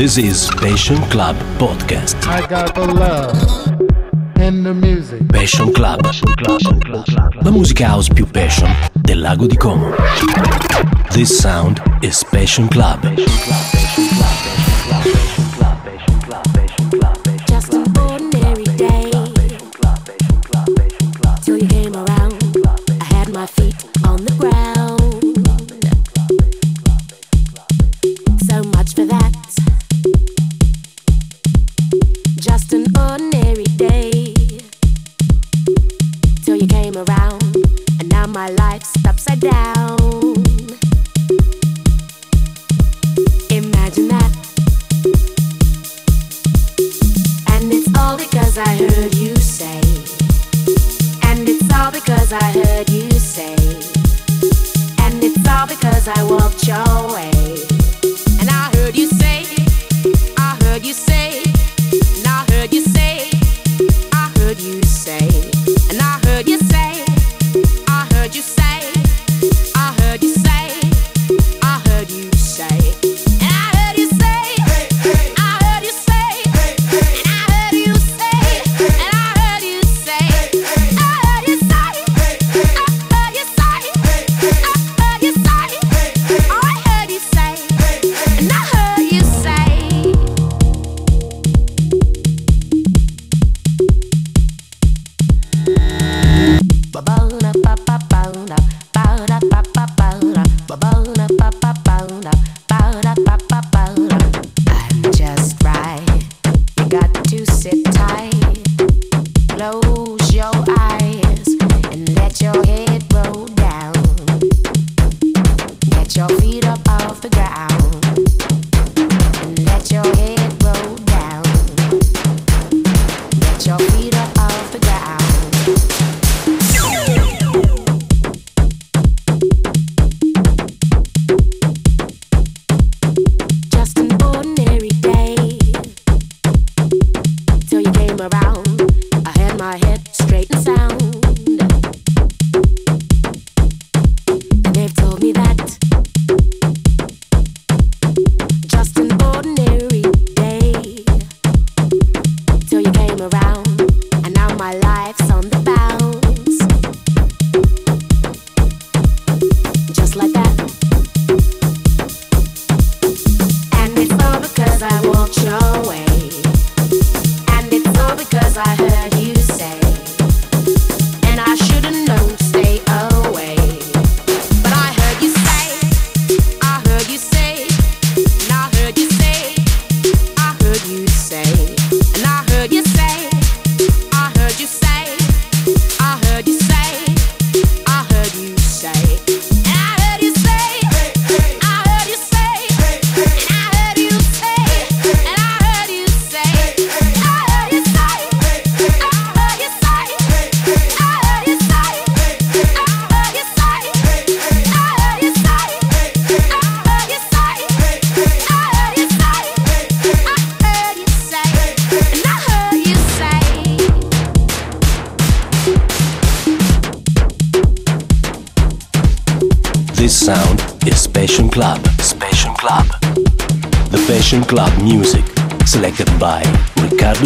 This is Passion Club Podcast. I got the love in the music. Passion Club. Passion Club. Passion Club. La musica house più passion del lago di Como. This sound is Passion Club. Passion Club.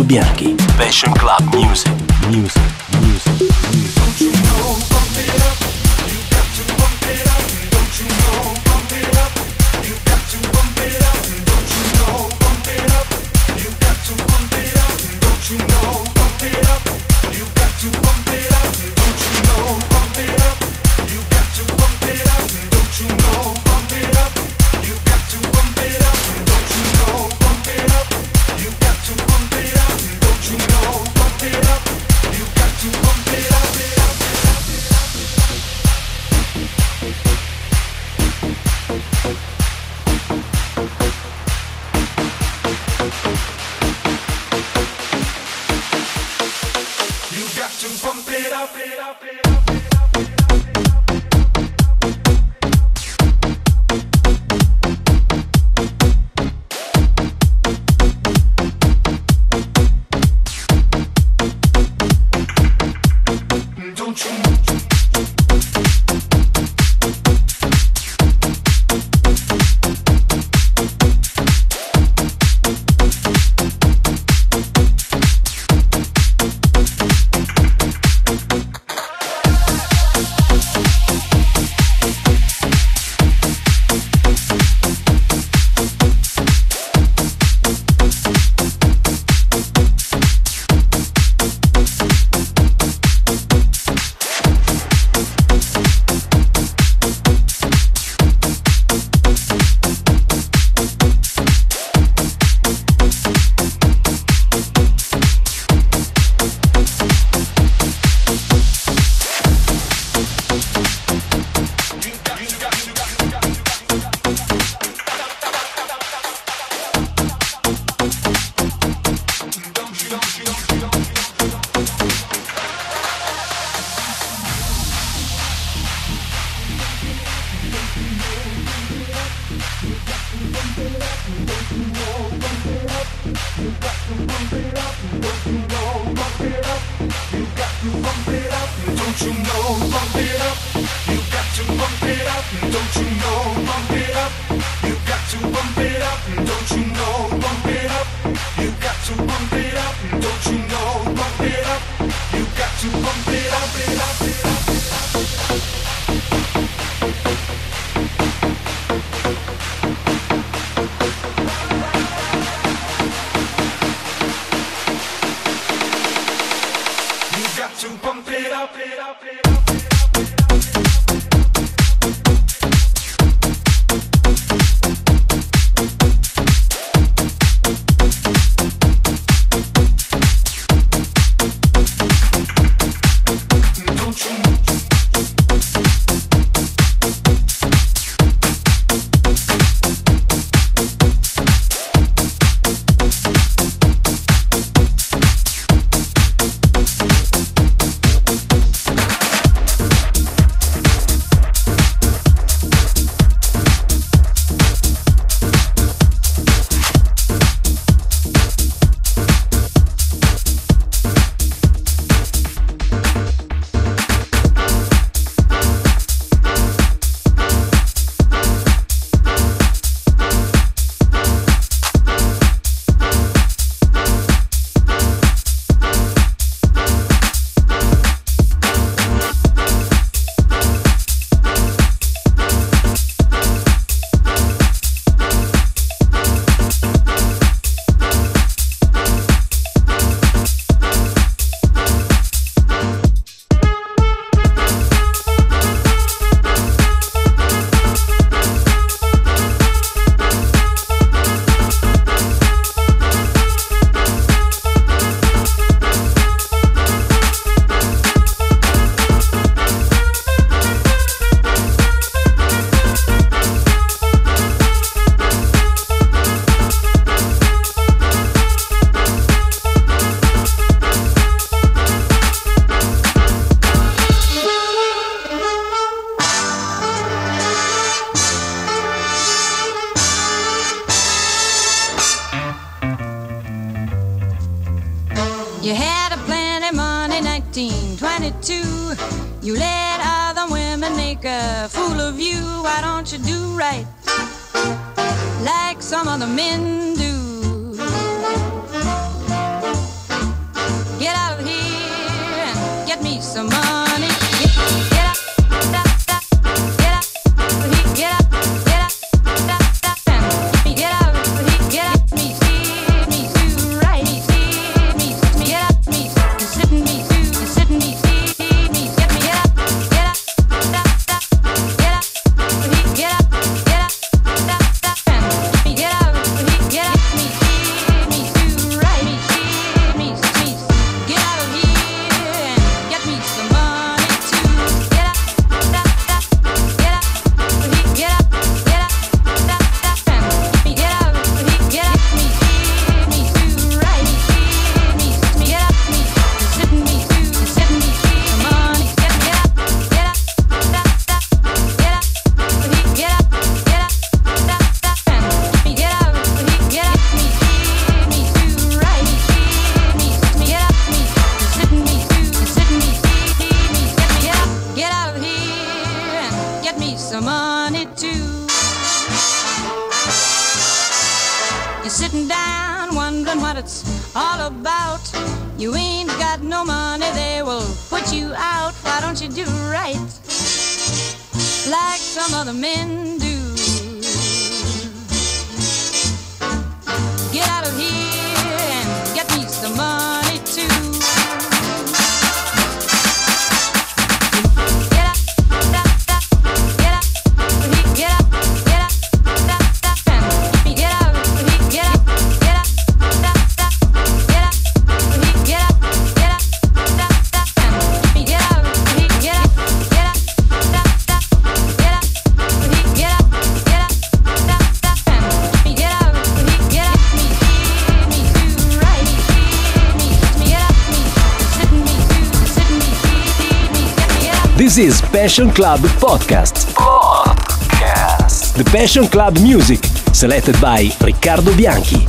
Лубянки. Passion Club Music. like some other men do. some other men This is Passion Club Podcast. Podcast. The Passion Club Music, selected by Riccardo Bianchi.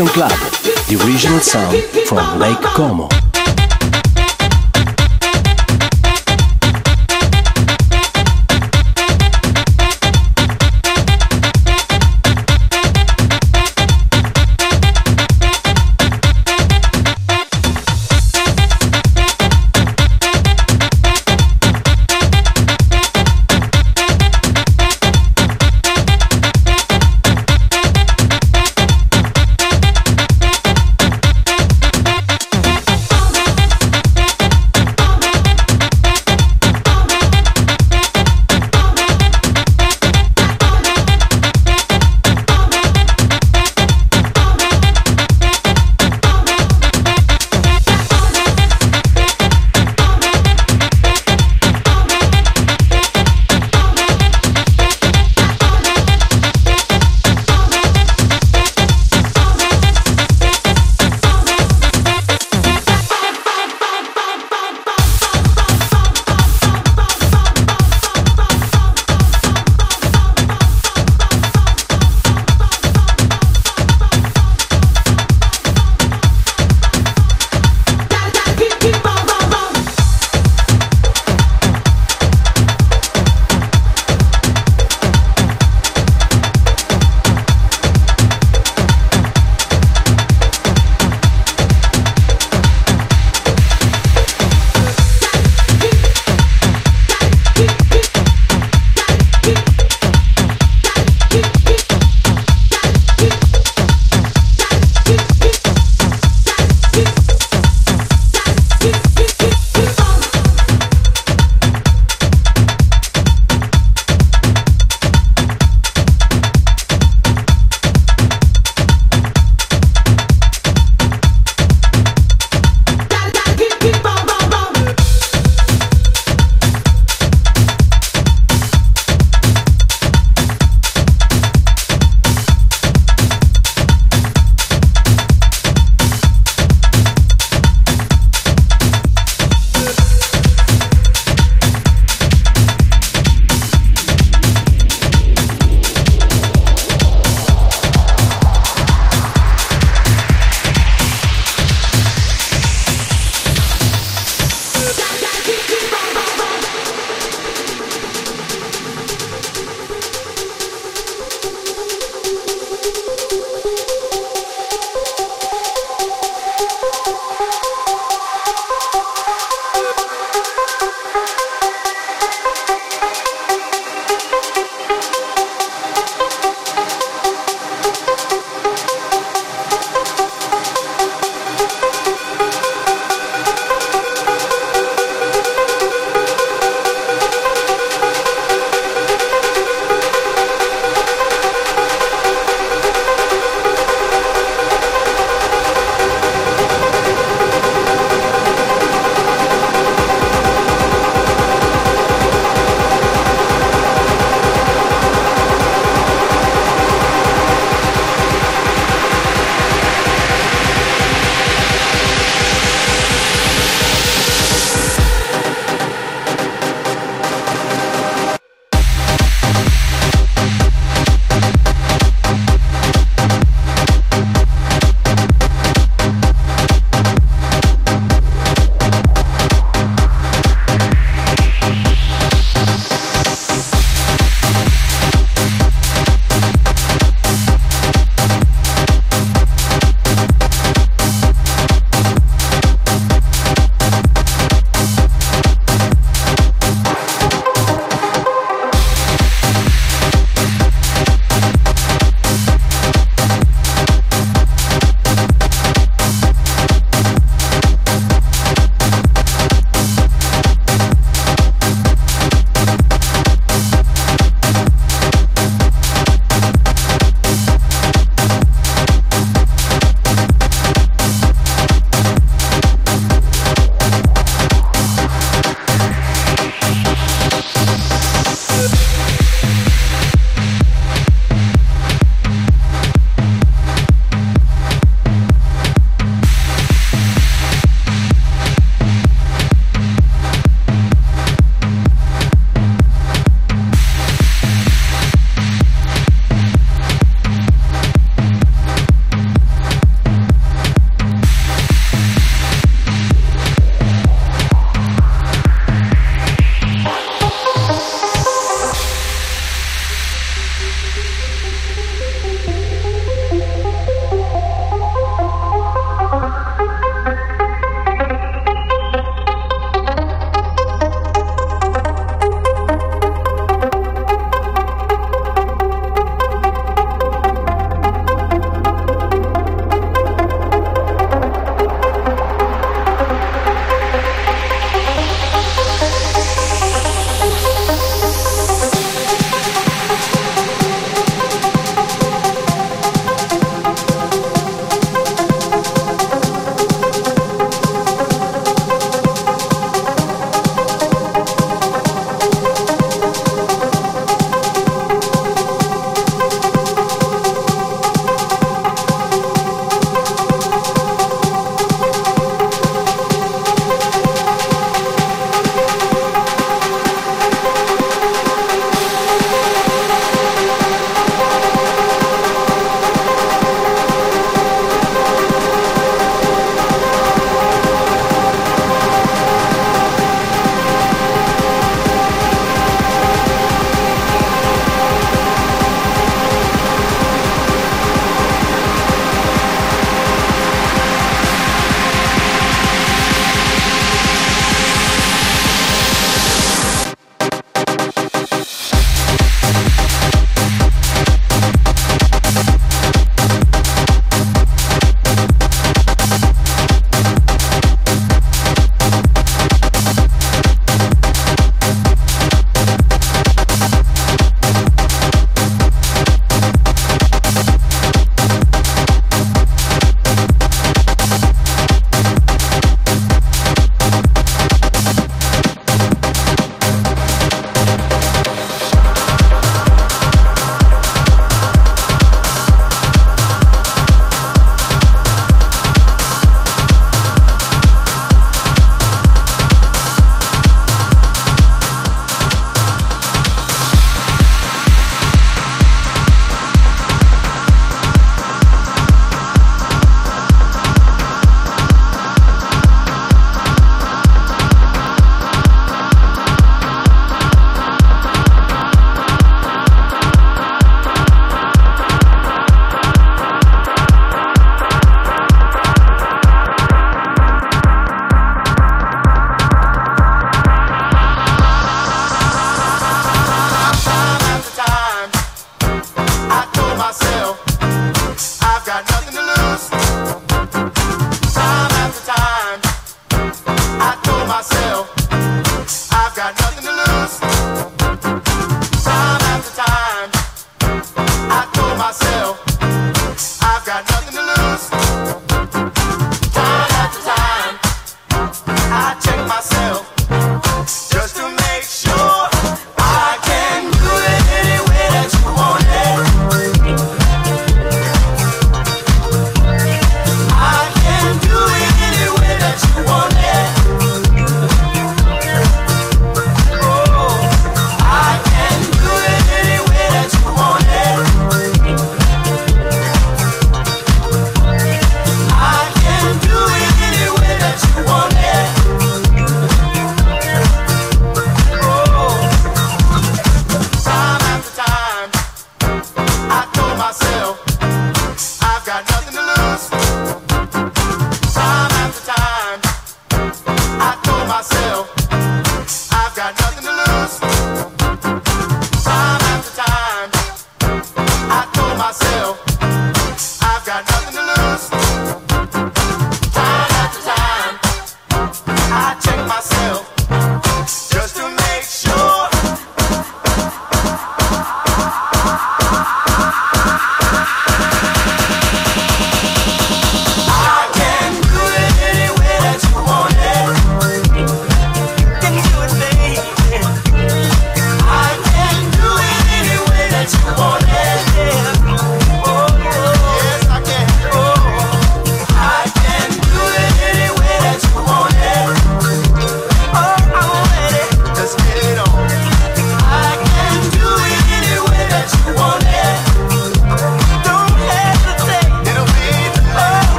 Passion Club, the original sound from Lake Como.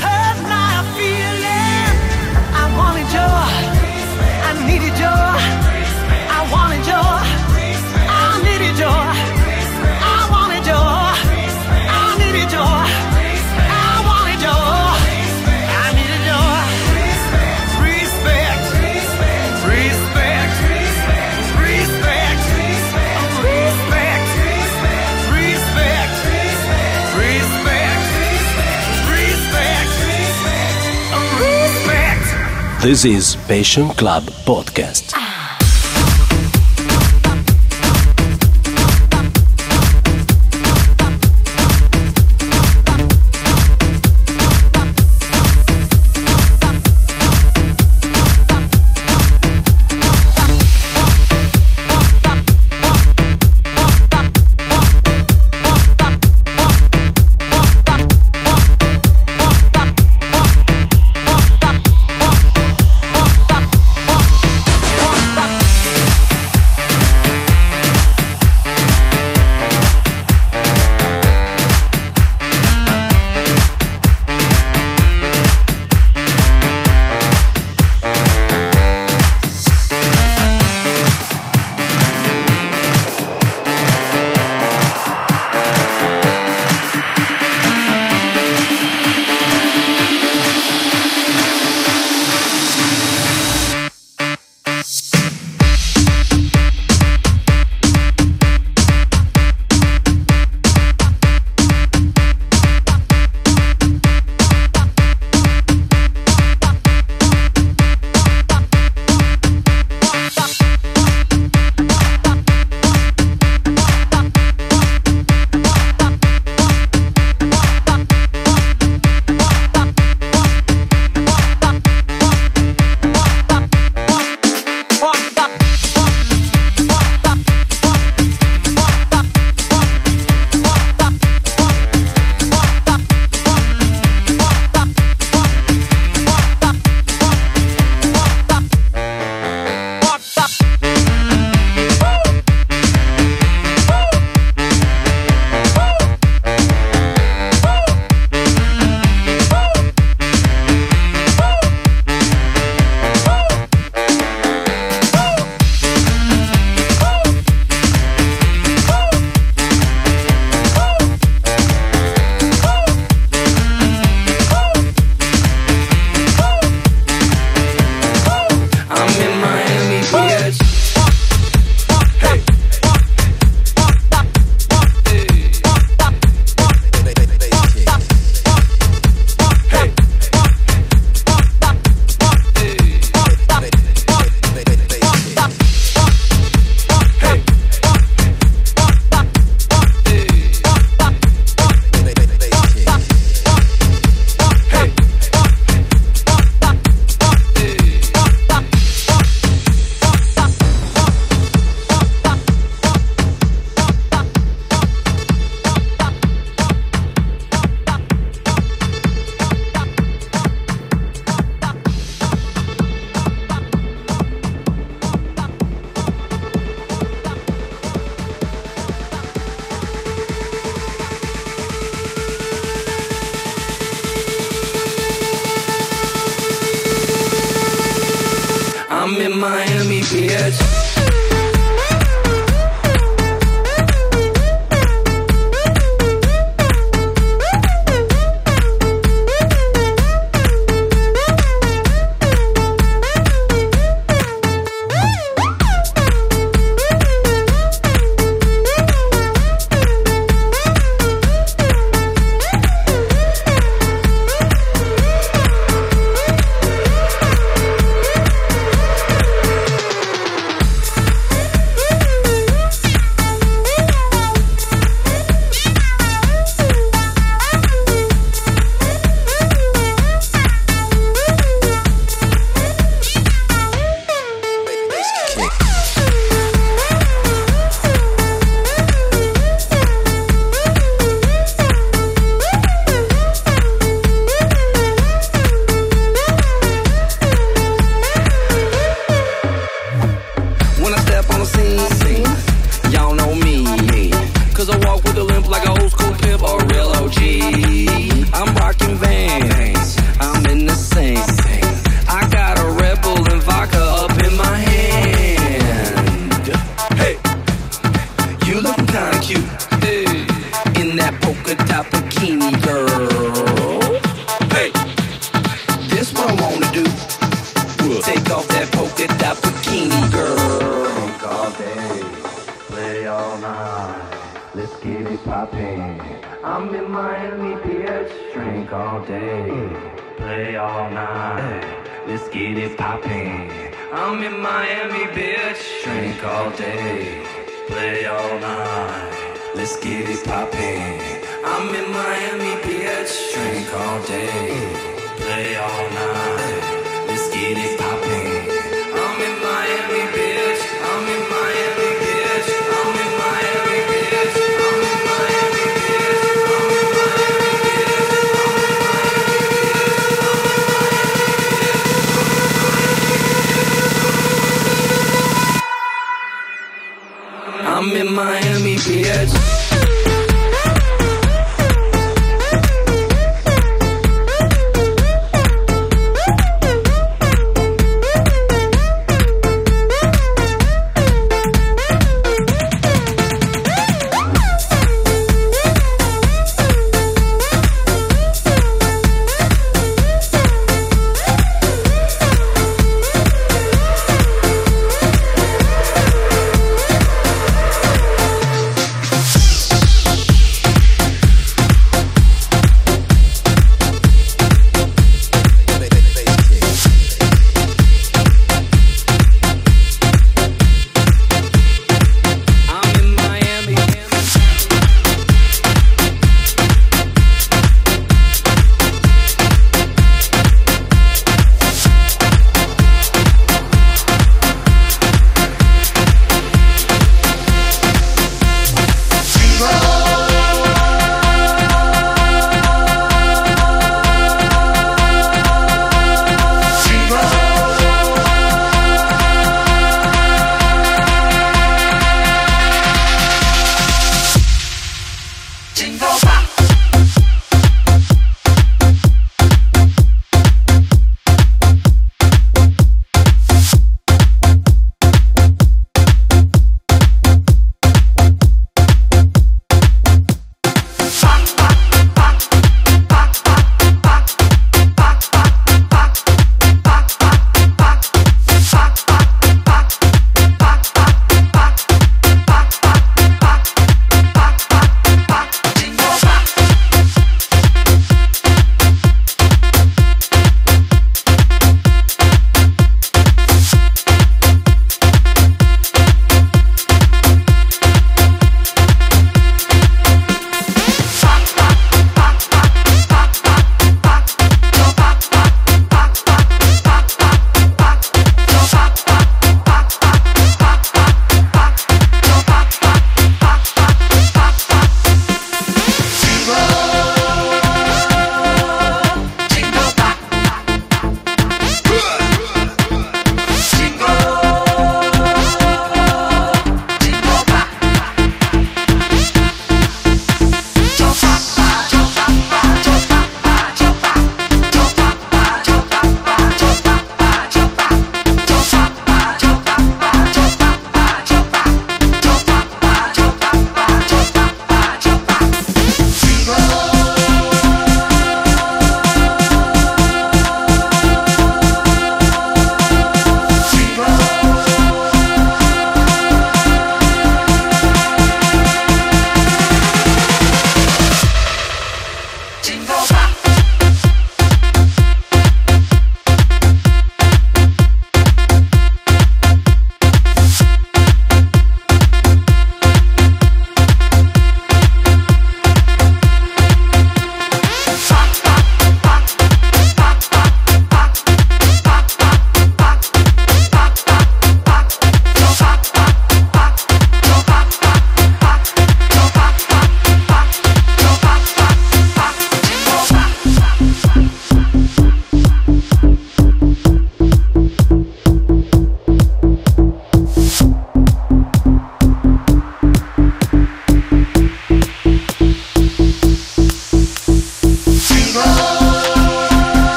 hurt my feelings. I wanted joy. I needed joy. This is Passion Club Podcast.